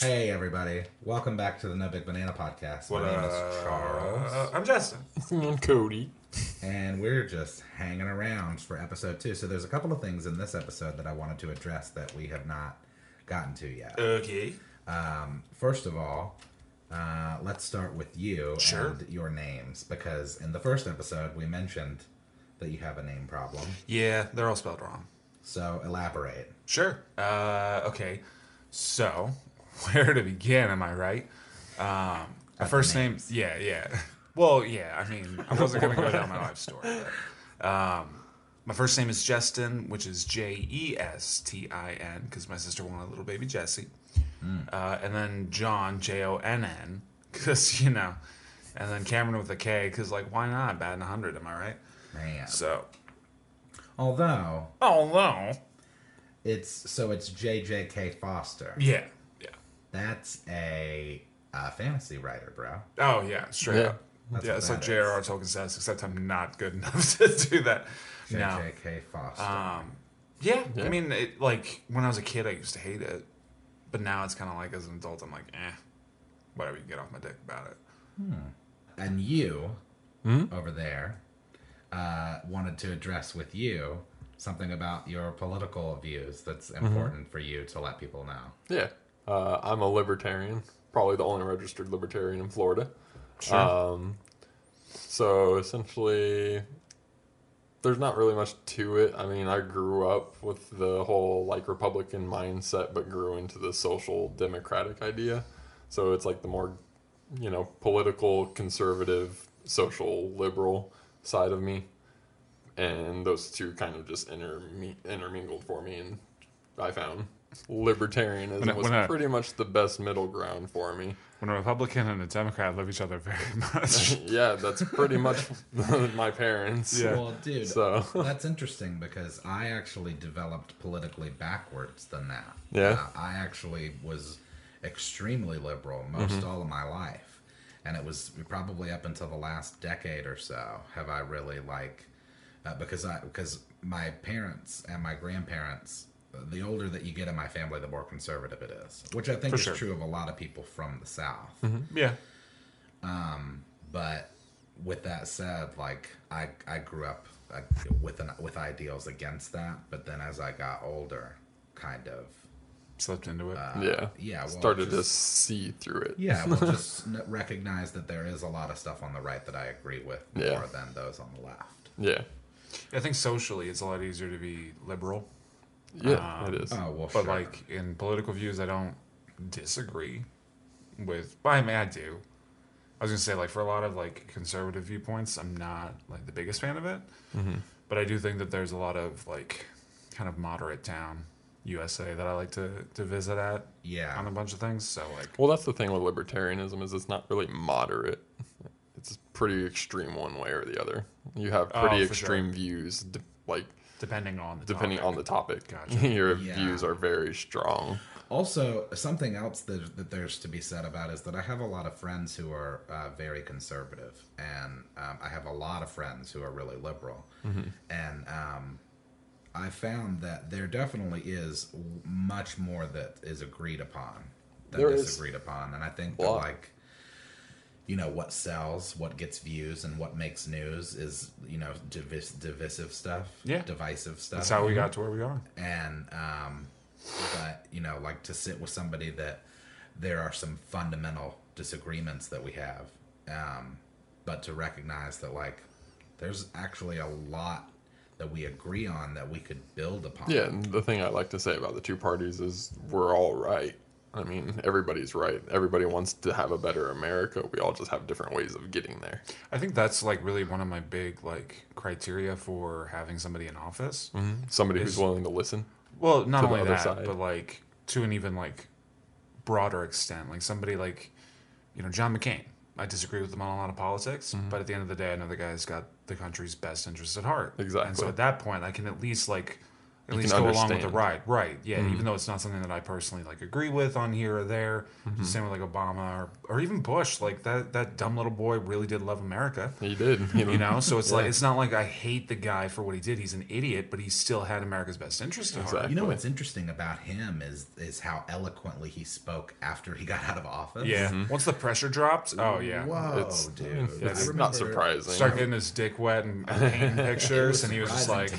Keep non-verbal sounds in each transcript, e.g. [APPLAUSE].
Hey, everybody. Welcome back to the No Big Banana podcast. What My name uh, is Charles, I'm Justin. [LAUGHS] and Cody. and we're just hanging around for episode two. So, there's a couple of things in this episode that I wanted to address that we have not gotten to yet. Okay. Um, first of all, uh, let's start with you Sure. and your names because in the first episode we mentioned that you have a name problem. Yeah, they're all spelled wrong. So, elaborate. Sure. Uh, okay. So, [LAUGHS] where to begin? Am I right? Um, my first name. Yeah, yeah. [LAUGHS] Well, yeah. I mean, I wasn't gonna go down my life story. But, um, my first name is Justin, which is J E S T I N, because my sister wanted a little baby Jesse. Uh, and then John, J O N N, because [LAUGHS] you know. And then Cameron with a K, because like, why not? Bad Batting hundred. Am I right? Man. So. Although although it's so it's JJK Foster. Yeah. Yeah. That's a, uh fantasy writer, bro. Oh yeah, straight Yeah. up. That's yeah, it's like J.R.R. Tolkien says, except I'm not good [LAUGHS] enough to do that. No. JJK Foster. Um, yeah, I mean, it, like when I was a kid, I used to hate it, but now it's kind of like as an adult, I'm like, eh, whatever. You can get off my dick about it. and you Hmm? over there uh, wanted to address with you something about your political views that's Mm-hmm. important for you to let people know. Yeah. Uh, I'm a libertarian, probably the only registered libertarian in Florida. Sure. Um, so essentially, there's not really much to it. I mean, I grew up with the whole like Republican mindset, but grew into the social democratic idea. So it's like the more, you know, political, conservative, social liberal side of me. And those two kind of just interme- intermingled for me, and I found libertarianism When I- was when I- pretty much the best middle ground for me. when a Republican and a Democrat love each other very [LAUGHS] much. [LAUGHS] yeah, that's pretty much [LAUGHS] my parents. Yeah. Well, dude, So that's interesting because I actually developed politically backwards than that. Yeah. Uh, I actually was extremely liberal most Mm-hmm. all of my life. And it was probably up until the last decade or so have I really like uh, because I because my parents and my grandparents the older that you get in my family the more conservative it is, which I think For is sure. true of a lot of people from the south. Mm-hmm. yeah, um, But with that said, like I I grew up uh, with an with ideals against that, but then as I got older, kind of slipped into it. Uh, yeah, yeah, well, started to see through it. yeah, well, [LAUGHS] just recognize that there is a lot of stuff on the right that I agree with more Yeah. than those on the left. yeah, I think socially, it's a lot easier to be liberal. Yeah. Um, it is. Oh well, But sure. like in political views, I don't disagree with. But I mean, I do. I was gonna say like for a lot of like conservative viewpoints, I'm not like the biggest fan of it. Mm-hmm. But I do think that there's a lot of like kind of moderate town USA that I like to to visit at yeah, on a bunch of things. So like, Well, that's the thing with libertarianism is it's not really moderate. It's pretty extreme one way or the other. You have Oh, pretty sure. extreme views, like depending on the depending topic. on the topic. Gotcha. [LAUGHS] Your Yeah. views are very strong. Also, something else that, that there's to be said about is that I have a lot of friends who are uh, very conservative, and um, I have a lot of friends who are really liberal. And um, I found that there definitely is much more that is agreed upon than There is. disagreed upon. And I think that, like, you know, what sells, what gets views, and what makes news is, you know, divis- divisive stuff, Yeah. divisive stuff That's how we got to where we are. and um, but you know like to sit with somebody that there are some fundamental disagreements that we have um, but to recognize that like there's actually a lot that we agree on that we could build upon Yeah, and the thing I like to say about the two parties is we're all right. I mean, everybody's right. Everybody wants to have a better America. We all just have different ways of getting there. I think that's like really one of my big like criteria for having somebody in office. Somebody Is- who's willing to listen. Well, not only that, side. but like to an even like broader extent, like somebody like you know John McCain. I disagree with him on a lot of politics, Mm-hmm. but at the end of the day, I know the guy's got the country's best interests at heart. Exactly. And so at that point, I can at least like at You least can go along with the ride. Right. Yeah. Even though it's not something that I personally like agree with on here or there. Mm-hmm. Same with like Obama or, or even Bush. Like that that dumb little boy really did love America. He did. [LAUGHS] You know, so it's like it's not like I hate the guy for what he did. He's an idiot, but he still had America's best interest at heart. You know what's interesting about him is is how eloquently he spoke after he got out of office. Yeah. Once the pressure dropped, oh yeah. Whoa, It's, dude. it's I not remember- surprising. Start getting his dick wet and, and [LAUGHS] painting pictures, and he was just like,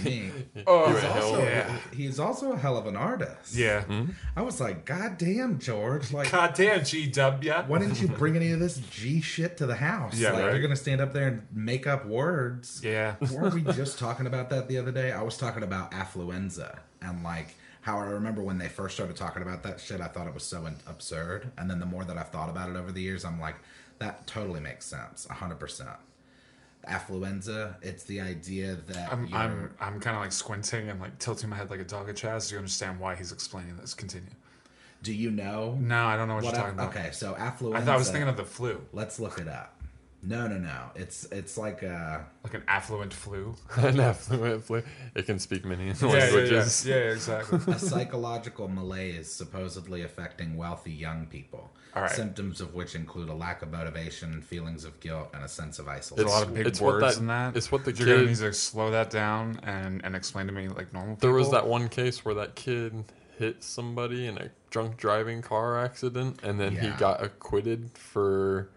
"Oh, You Also, yeah, he's also a hell of an artist. yeah." Mm-hmm. I was like, God damn, George. Like, God damn, GW. why didn't you bring any of this G shit to the house? Yeah, like, right. you're gonna stand up there and make up words. Yeah. Weren't we just talking about that the other day? I was talking about affluenza and like how I remember when they first started talking about that shit. I thought it was so in- absurd, and then the more that I've thought about it over the years, I'm like, that totally makes sense, hundred percent. Affluenza. It's the idea that I'm you're, I'm I'm kind of like squinting and like tilting my head like a dog at Chaz. Do you understand why he's explaining this? Continue. Do you know? No, I don't know what, what you're talking about. okay, so I affluenza. thought I was thinking of the flu, Let's look it up. No, no, no. It's it's like a like an affluent flu. [LAUGHS] An affluent flu. It can speak many Yeah, yeah, yeah, languages. yeah, exactly. a psychological malaise supposedly affecting wealthy young people. All right. Symptoms of which include a lack of motivation, feelings of guilt, and a sense of There's isolation. a lot of big it's words that- in that. it's what the You're gonna kid- need to slow that down and and explain to me like normal. There was that one case where that kid hit somebody in a drunk driving car accident, and then he got acquitted for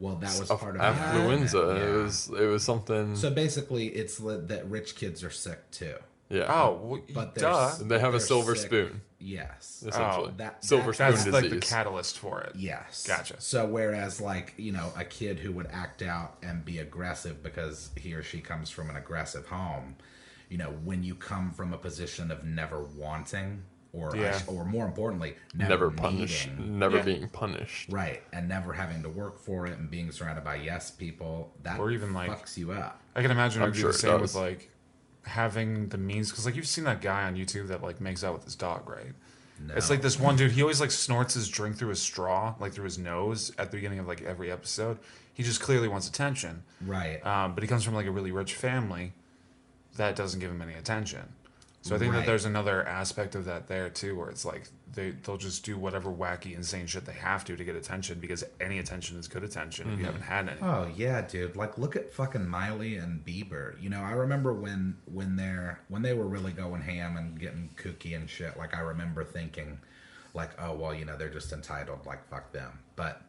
well, that was part of affluenza. the It yeah. was it was something. So basically, it's that rich kids are sick too. yeah. Oh, well, But they're duh. They have a silver sick- spoon, Yes. essentially. Oh, that- silver that- spoon That's like the catalyst for it. Yes. Gotcha. So whereas like, you know, a kid who would act out and be aggressive because he or she comes from an aggressive home, you know, when you come from a position of never wanting or I Yeah. sh- or more importantly, never, never punished, needing, never Yeah. being punished. right, and never having to work for it and being surrounded by yes people, that Or even, like- fucks you up. I can imagine it I'm would be the same with like having the means because like you've seen that guy on YouTube that like makes out with his dog, right? No. It's like this one dude. He always like snorts his drink through his straw, like through his nose at the beginning of like every episode. He just clearly wants attention, Right. um, but he comes from like a really rich family that doesn't give him any attention. So I think that there's another aspect of that there too, where it's like they they'll just do whatever wacky, insane shit they have to to get attention because any attention is good attention if you mm-hmm. haven't had any. Oh yeah, dude. Like look at fucking Miley and Bieber. You know, I remember when when they're when they were really going ham and getting kooky and shit. Like I remember thinking, like, oh well, you know, they're just entitled. Like fuck them. But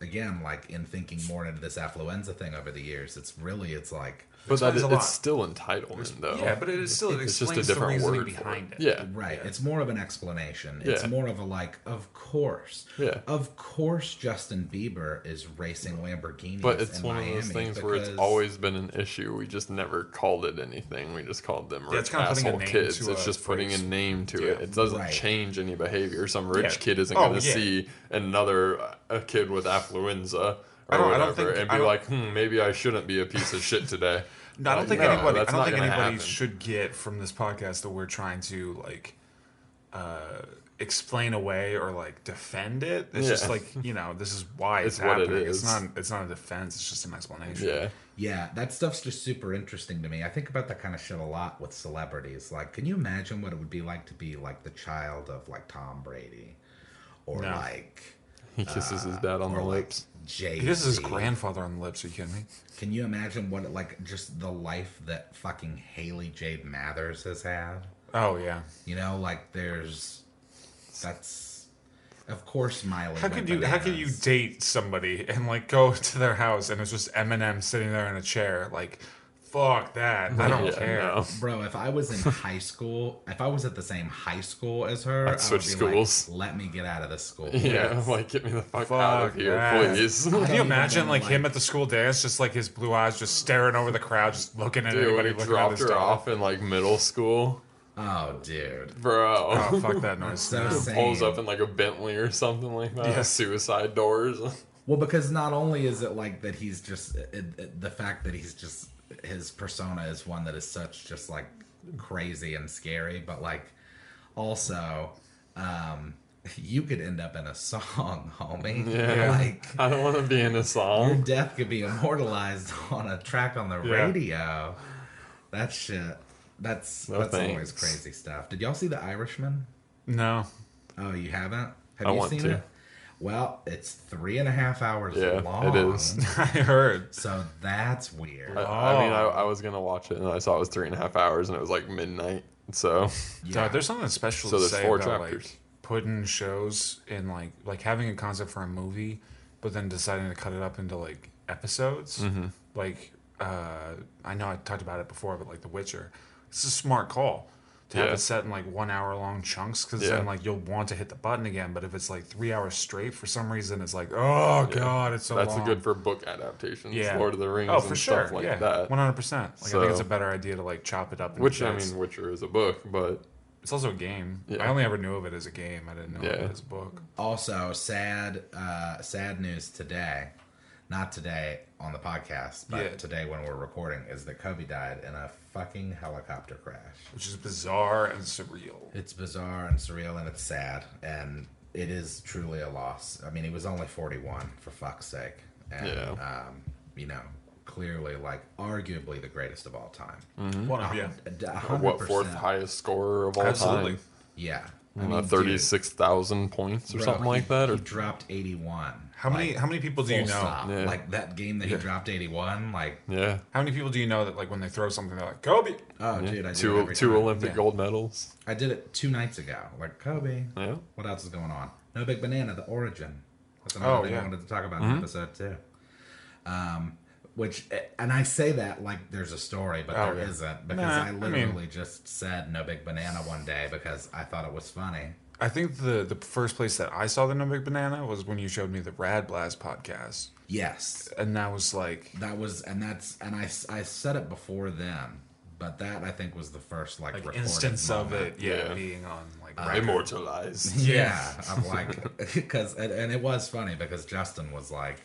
again, like in thinking more into this affluenza thing over the years, it's really it's like But that explains lot. it's still entitlement, though. Yeah, but it is still it It's just a explains the different reasoning word behind it. it. Yeah. Right. It's more of an explanation. It's Yeah. more of a like, of course. Yeah. Of course Justin Bieber is racing Lamborghinis. But it's in one of those Miami things where it's always been an issue. We just never called it anything. We just called them Yeah, it's rich kinda asshole kids. It's just putting a name to Yeah. it. It doesn't Right. change any behavior. Some rich Yeah. kid isn't Oh, going to yeah. see another uh, a kid with affluenza I or don't- I don't whatever think- and I be don't- like, hmm, maybe I shouldn't be a piece of shit today. [LAUGHS] No, I don't think no, anybody. I don't think anybody happen. should get from this podcast that we're trying to like uh, explain away or like defend it. It's just like you know, this is why [LAUGHS] it's, It's what it happening. It's not. It's not a defense. It's just an explanation. Yeah. Yeah, that stuff's just super interesting to me. I think about that kind of shit a lot with celebrities. Like, can you imagine what it would be like to be like the child of like Tom Brady, or No. like, He kisses his dad on or the like lips. Jay? This is his grandfather on the lips. Are you kidding me? Can you imagine what it, like just the life that fucking Hailie Jade Mathers has had? Oh yeah. You know, like there's that's of course Miley. How went could you? How could you date somebody and like go [LAUGHS] to their house and it's just Eminem sitting there in a chair? Like, fuck that. I don't Yeah, care. no. Bro, if I was in [LAUGHS] high school, if I was at the same high school as her, I would switch be like, schools. Let me get out of this school. Yeah, like get me the fuck, out of here, that. please. Can you imagine know, like, him at the school dance, just like his blue eyes, just staring over the crowd, just looking at Dude, everybody, when he looking dropped his her dog. off in like middle school, Oh, dude. bro. Oh fuck that [LAUGHS] noise! So pulls up in like a Bentley or something like that. Yeah. Suicide doors. [LAUGHS] Well, because not only is it like that, he's just it, it- the fact that he's just his persona is one that is such just like crazy and scary, but like also, um, you could end up in a [LAUGHS] song, homie. Yeah. Like I don't want to be in a song. your death could be immortalized on a track on the Yeah. radio. That shit. That's No that's thanks. always crazy stuff. Did y'all see The Irishman? No. Oh, you haven't? Have I you want seen to. it? Well, it's three and a half hours Yeah, long. it is. [LAUGHS] [LAUGHS] I heard. So that's weird. I, I mean, I. I was gonna watch it, and I saw it was three and a half hours, and it was like midnight. So Yeah. Dude, there's something special So to there's say four about chapters. like putting shows in like like having a concept for a movie, but then deciding to cut it up into like episodes. Mm-hmm. Like uh, I know I talked about it before, but like The Witcher, it's a smart call to have it set in like one hour long chunks because Yeah. then like you'll want to hit the button again. But if it's like three hours straight, for some reason it's like oh Yeah. god, it's so that's long. good for book adaptations, Yeah. Lord of the Rings, Oh, and for sure. stuff like yeah, that. one hundred percent. Like I think it's a better idea to like chop it up. into Which I mean, Witcher is a book, but It's also a game. Yeah. I only ever knew of it as a game. I didn't know Yeah. it as a book. Also, sad, uh, sad news today. Not today on the podcast, but Yeah. today when we're recording, is that Kobe died in a fucking helicopter crash. Which is bizarre and surreal. It's bizarre and surreal, and it's sad, and it is truly a loss. I mean, he was only 41, for fuck's sake. And, Yeah. um, you know, clearly, like, arguably the greatest of all time. One of yeah. A- a what fourth highest scorer of all Absolutely. time? Yeah. I I mean, dude, thirty-six thousand points or bro, something he- like that. He Or dropped 81. How many like, how many people do you know? Yeah. Like, that game that he dropped 81, like, yeah, How many people do you know that like when they throw something they're like Kobe? oh, yeah. dude, I do it two every two time. Olympic Yeah. gold medals. I did it two nights ago. Like Kobe. Yeah, What else is going on? No Big Banana, the origin. That's another Oh, thing I wanted to talk about Mm-hmm. in episode two. Um, which and I say that like there's a story, but Oh, there yeah. not because Nah, I I mean- literally just said No Big Banana one day because I thought it was funny. I think the the first place that I saw the No Big Banana was when you showed me the Rad Blast podcast, Yes, and that was like that was and that's and I I said it before then, but that I think was the first like, like recorded instance of it, yeah, Yeah. being on like Uh, immortalized. Yeah, [LAUGHS] I'm like, [LAUGHS] because and, and it was funny because Justin was like,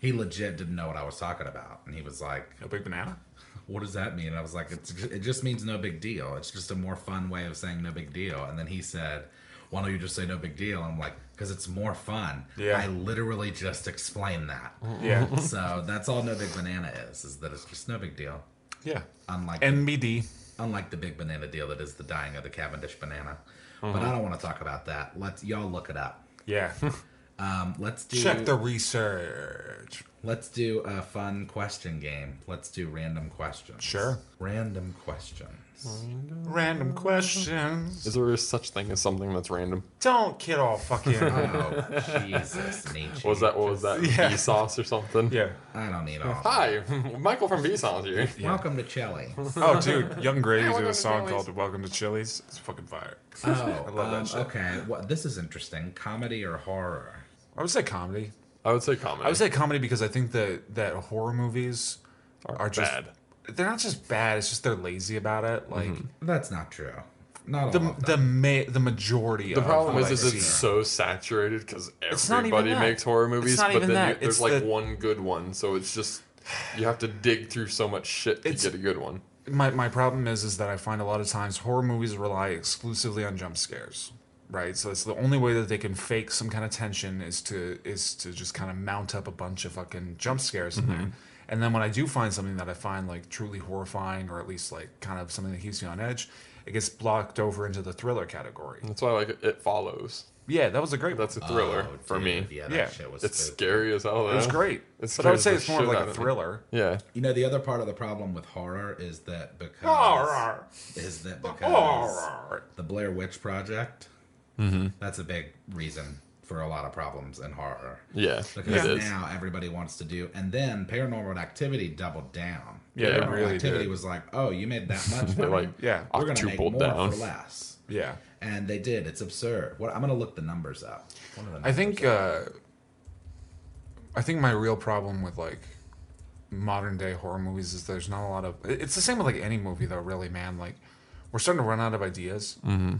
he legit didn't know what I was talking about, and he was like, No Big Banana. [LAUGHS] "What does that mean?" And I was like, "It's it just means no big deal. It's just a more fun way of saying no big deal." And then he said, "Why don't you just say no big deal?" I'm like, "Because it's more fun." Yeah. I literally just explained that. Yeah, so that's all no big banana is, is that it's just no big deal. yeah. Unlike NBD. unlike the big banana deal that is the dying of the Cavendish banana. But Mm-hmm. I don't want to talk about that. Let's y'all look it up. Yeah. [LAUGHS] Um, let's do Check the research. Let's do a fun question game. Let's do random questions. Sure. Random questions. Random questions. Is there such thing as something that's random? Don't kid all fucking. Oh Jesus, [LAUGHS] Nietzsche. What was that? What was that? Yeah. Vsauce or something? yeah. I don't need all. Hi, [LAUGHS] Michael from Vsauce here. Welcome to Chile. Oh, dude, Young [LAUGHS] Grady did a song called "Welcome to Chili's." It's fucking fire. Oh, I love that um, shit. okay. Well, this is interesting. Comedy or horror? I would say comedy. I would say comedy. I would say comedy because I think that that horror movies are, just bad. They're not just bad; it's just they're lazy about it. Like mm-hmm. That's not true. Not all the of the them. ma- the majority. The of problem what is, I is see. it's so saturated because It's not even everybody that. makes horror It's movies, not but even then that. you, there's It's like the- one good one, so it's just you have to dig through so much shit to It's- get a good one. my my problem is is that I find a lot of times horror movies rely exclusively on jump scares. Right, so it's the only way that they can fake some kind of tension is to is to just kind of mount up a bunch of fucking jump scares in there. Mm-hmm. And then when I do find something that I find like truly horrifying or at least like kind of something that keeps me on edge, it gets blocked over into the thriller category. That's why I like it, it follows. Yeah, that was a great. That's one. a thriller Oh, for dude, me. Yeah, that Yeah. shit was It's spooky. scary as hell. It was great, It but I would say it's more like a thriller. Yeah, You know, the other part of the problem with horror is that because Horror. is that because Horror. the Blair Witch Project. Mm-hmm. That's a big reason for a lot of problems in horror. yeah, Because it is. now everybody wants to do, and then Paranormal Activity doubled down. Yeah, Yeah. Paranormal really Activity did. was like, "Oh, you made that [LAUGHS] much money? like Yeah, we're gonna make more octupled down. for less." Yeah, And they did. It's absurd. What I'm gonna look the numbers up. What are the I think uh, I think my real problem with like modern day horror movies is there's not a lot of. It's the same with like any movie though. Really, man, like we're starting to run out of ideas. Mm-hmm.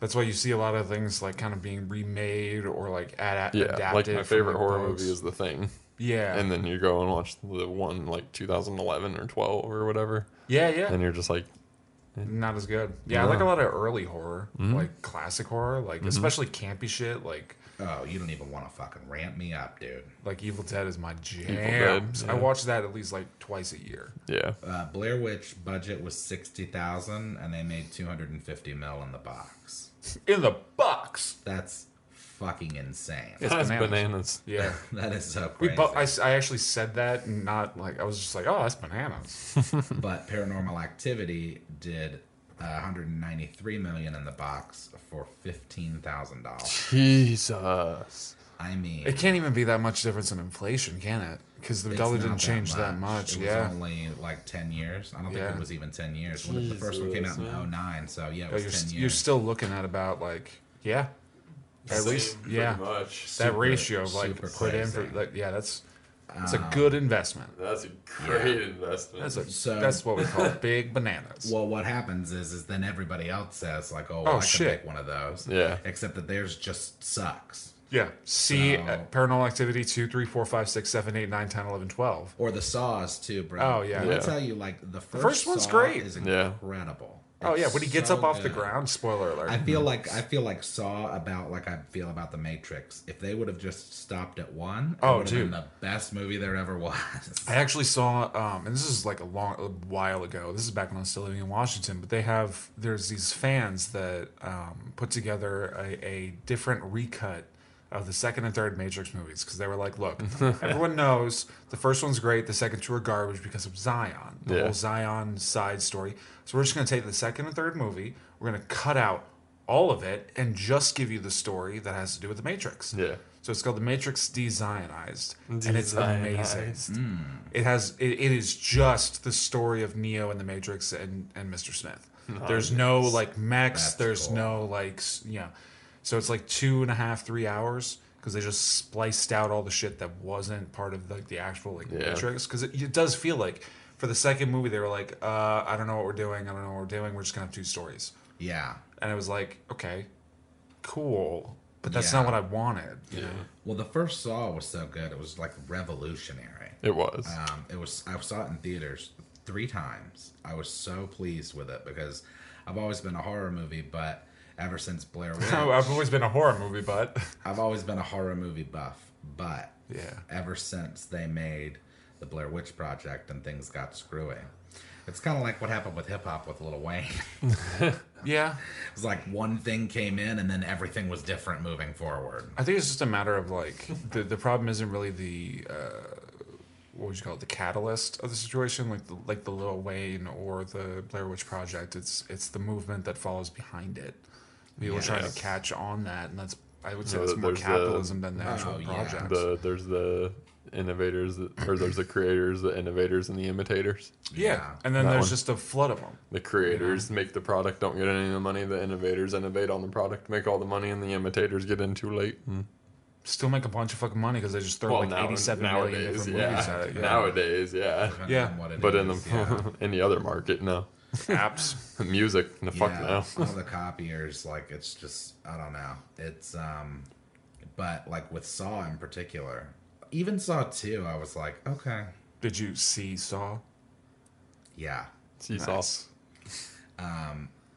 That's why you see a lot of things like kind of being remade or like ad- Yeah, adapted. like my favorite horror books. movie is The Thing, yeah, and then you go and watch the one like 2011 or 12 or whatever, yeah, yeah. and you're just like, eh. not as good. Yeah, I like a lot of early horror, mm-hmm. like classic horror, like mm-hmm. especially campy shit, like Oh, you don't even want to fucking ramp me up, dude. Like Evil Dead is my jam. Dead, I yeah. watch that at least like twice a year. Yeah. Uh, Blair Witch budget was sixty thousand, and they made two hundred and fifty mil in the box. In the box. That's fucking insane. It's That's bananas. bananas. Yeah. [LAUGHS] that is so We crazy. bu- I, s- I actually said that, not like I was just like, oh, that's bananas. [LAUGHS] but Paranormal Activity did uh, 193 million in the box for fifteen thousand dollars. Jesus. I mean, It can't even be that much difference in inflation, can it? Because the dollar didn't change that much. It was yeah. only like ten years. I don't think Yeah. it was even ten years. When the first one came out in Jesus, 09, so yeah, it Yeah, was you're, ten st- years. you're still looking at about like yeah, at least Same, pretty yeah, much. that Super- ratio of like super put in for like yeah, that's that's Um, a good investment. That's a great investment. That's a So- that's what we call [LAUGHS] big bananas. Well, what happens is, is then everybody else says like, "Oh, Oh, well, I can shit. make one of those." Yeah. Except that theirs just sucks. Yeah, see So- uh, Paranormal Activity two, three, four, five, six, seven, eight, nine, ten, eleven, twelve. Or the saws too, bro. Oh, yeah. Let me Yeah. tell you, like the first, first one's Saw great. Is Yeah. incredible. Oh yeah, when he gets so up off the ground. Spoiler alert. I feel like I feel like Saw about like I feel about the Matrix. If they would have just stopped at one, it Oh, would have been dude. the best movie there ever was. I actually saw, um, and this is like a long a while ago. This is back when I was still living in Washington. But they have there's these fans that um, put together a, a different recut of the second and third Matrix movies because they were like, look, [LAUGHS] everyone knows the first one's great, the second two are garbage because of Zion, the Yeah. whole Zion side story. So we're just gonna take the second and third movie, we're gonna cut out all of it and just give you the story that has to do with the Matrix. Yeah. So it's called The Matrix Dezionized, and it's amazing. Hmm. It has it, it is just the story of Neo and the Matrix and and Mr. Smith. [LAUGHS] Oh, there's no like mechs. That's there's cool. no like yeah. So it's like two and a half, three hours because they just spliced out all the shit that wasn't part of like the actual like Yeah. Matrix. Because it, it does feel like for the second movie they were like, uh, I don't know what we're doing. I don't know what we're doing. We're just gonna have two stories. yeah. And it was like, okay, cool, but that's Yeah. not what I wanted. You know? Well, the first Saw was so good; it was like revolutionary. It was. Um, it was. I saw it in theaters three times. I was so pleased with it because I've always been a horror movie, but ever since Blair [LAUGHS] Witch, I've always been a horror movie, but I've always been a horror movie buff. But Yeah. ever since they made the Blair Witch Project and things got screwy, it's kind of like what happened with hip hop with Lil Wayne. [LAUGHS] yeah, It's like one thing came in and then everything was different moving forward. I think it's just a matter of like the the problem isn't really the uh, what would you call it the catalyst of the situation, like the like the Lil Wayne or the Blair Witch Project. It's it's the movement that follows behind it. People are trying to catch on that, and that's I would say So that's more there's the- capitalism than the actual Oh, yeah. project. the there's the innovators that, or there's the creators, the innovators, and the imitators. yeah. Yeah. and then That there's one. just a flood of them. The creators make the product, don't get any of the money. The innovators innovate on the product, make all the money, and the imitators get in too late. And, Still make a bunch of fucking money because they just throw like now- eighty-seven million nowadays, different yeah. movies at it. Yeah. Nowadays, yeah. Yeah. on what But in the yeah. [LAUGHS] in the other market, no. Apps. [LAUGHS] Music, the fuck yeah, no. all [LAUGHS] the copiers, like it's just I don't know. It's um, but like with Saw in particular, even Saw two, I was like, okay, Did you see Saw? yeah. Seesaw. Nice.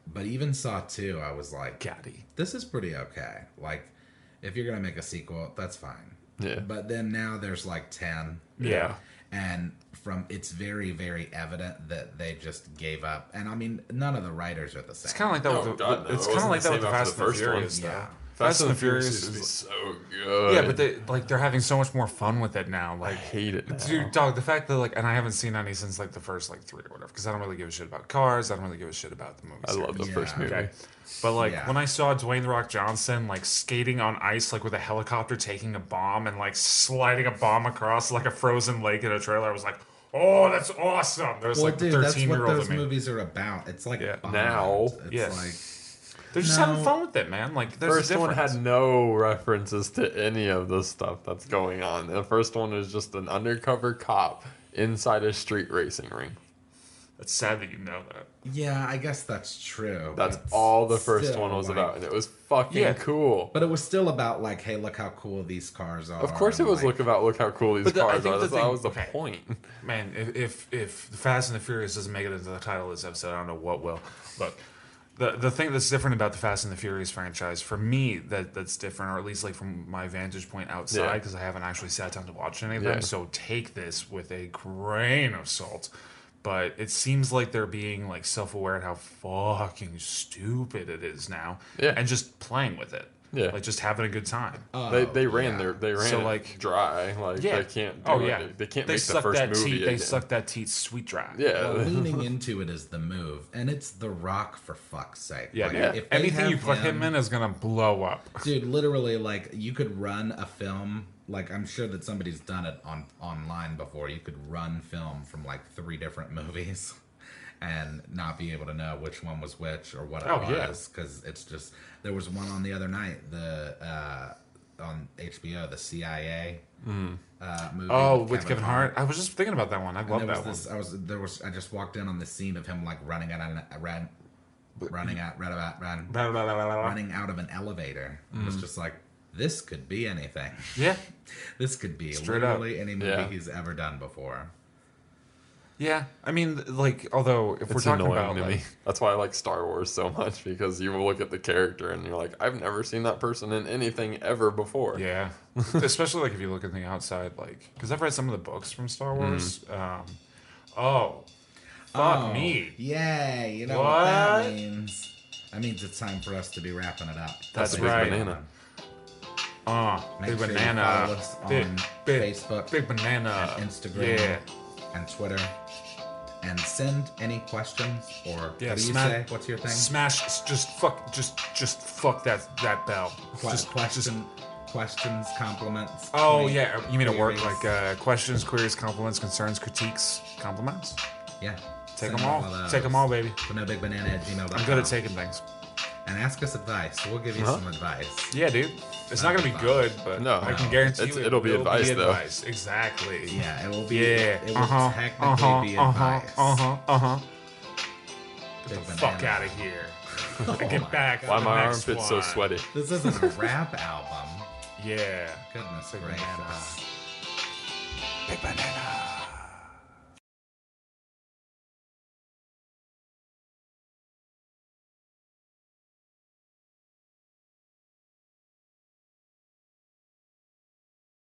But even Saw two, I was like, Gaddy. this is pretty okay. Like, if you're gonna make a sequel, that's fine. Yeah. But then now there's like ten. Yeah. And from it's very very evident that they just gave up. And I mean, none of the writers are the same. It's kind of like that. Oh, with the, God, no. It's kind of like that with the Fast the and first the one. Furious. Yeah. Though. Fast and the Furious used to be is so good. yeah, but they like they're having so much more fun with it now. Like, I Like, hate it now. dude, dog, the fact that like, and I haven't seen any since like the first like three or whatever, because I don't really give a shit about cars. I don't really give a shit about the movies. I love the Yeah. first movie. Okay. But like Yeah. when I saw Dwayne the Rock Johnson like skating on ice like with a helicopter taking a bomb and like sliding a bomb across like a frozen lake in a trailer, I was like, oh, that's awesome. There's well, like dude, that's thirteen what old those movies are about. It's like Yeah. Now, it's yeah. like They're just No. having fun with it, man. Like there's First a one had no references to any of the stuff that's going on. The first one is just an undercover cop inside a street racing ring. That's sad that you know that. yeah, I guess that's true. That's but all the first one was like- about, and it was fucking Yeah. cool. But it was still about like, hey, look how cool these cars are. Of course, it was like, look about look how cool these But the- cars are. the That's, that was the okay. point. Man, if, if if Fast and the Furious doesn't make it into the title of this episode, I don't know what will. Look, the the thing that's different about the Fast and the Furious franchise for me that that's different, or at least like from my vantage point outside, Yeah. because I haven't actually sat down to watch any of Yeah. So take this with a grain of salt. But it seems like they're being like self aware at how fucking stupid it is now, Yeah. and just playing with it, Yeah. like just having a good time. Oh, they Oh, they ran yeah. their they ran So, like- dry. Like Yeah. they can't. Oh, do oh yeah, They, they can't they make the first that movie. teat. They again. suck that teat sweet dry. Yeah. Well, [LAUGHS] leaning into it is the move, and it's The Rock for fuck's sake. Yeah, Like, dude. if Anything you have put him in is gonna blow up. dude. Literally, like you could run a film. Like I'm sure that somebody's done it on online before. You could run film from like three different [LAUGHS] movies, and not be able to know which one was which or what it Oh, was because it's just there was one on the other night the uh, on HBO the CIA uh, movie. Mm. Oh, with Kevin Hart. I was just thinking about that one. I love that this, one. I was there was I just walked in on the scene of him like running out of a ran, running out ran about run, running out of an elevator. It Mm. was just like this could be anything. Yeah, [LAUGHS] This could be Straight up. literally any movie Yeah. he's ever done before. Yeah. I mean, like, although if we're talking annoying about to like, me. [LAUGHS] That's why I like Star Wars so much because you look at the character and you're like, I've never seen that person in anything ever before. Yeah, [LAUGHS] especially like if you look at the outside, like because I've read some of the books from Star Wars. Um, oh, fuck Oh, me. Yeah, you know what? that means. That means it's time for us to be wrapping it up. That's a big right. banana. Uh, Make big sure banana. follow us big, on big, Facebook Big banana. and Instagram Yeah. and Twitter. And send any questions or Yeah, what do you say? What's your thing? Smash. Just fuck. Just just fuck that that bell. Que- just question, questions, compliments. Oh queries, yeah, you mean at work like uh, questions, queries, compliments, concerns, critiques, compliments. yeah. Take them all. those Take them all, baby. No big banana at gmail.com. I'm good at taking things. And ask us advice. We'll give you Huh? some advice. Yeah, dude. It's not gonna be good, but No. I can No. guarantee It's- you it it'll be will advice, though. advice. Exactly. Yeah, it will be. Yeah. It will Uh huh. technically Uh huh. be Uh huh. advice. Uh huh. Uh huh. Get the banana. fuck out of here. [LAUGHS] Oh get back. God. for Why the my next armpits so one. sweaty? This isn't a rap album. [LAUGHS] Yeah. Goodness Big gracious. banana. Big banana.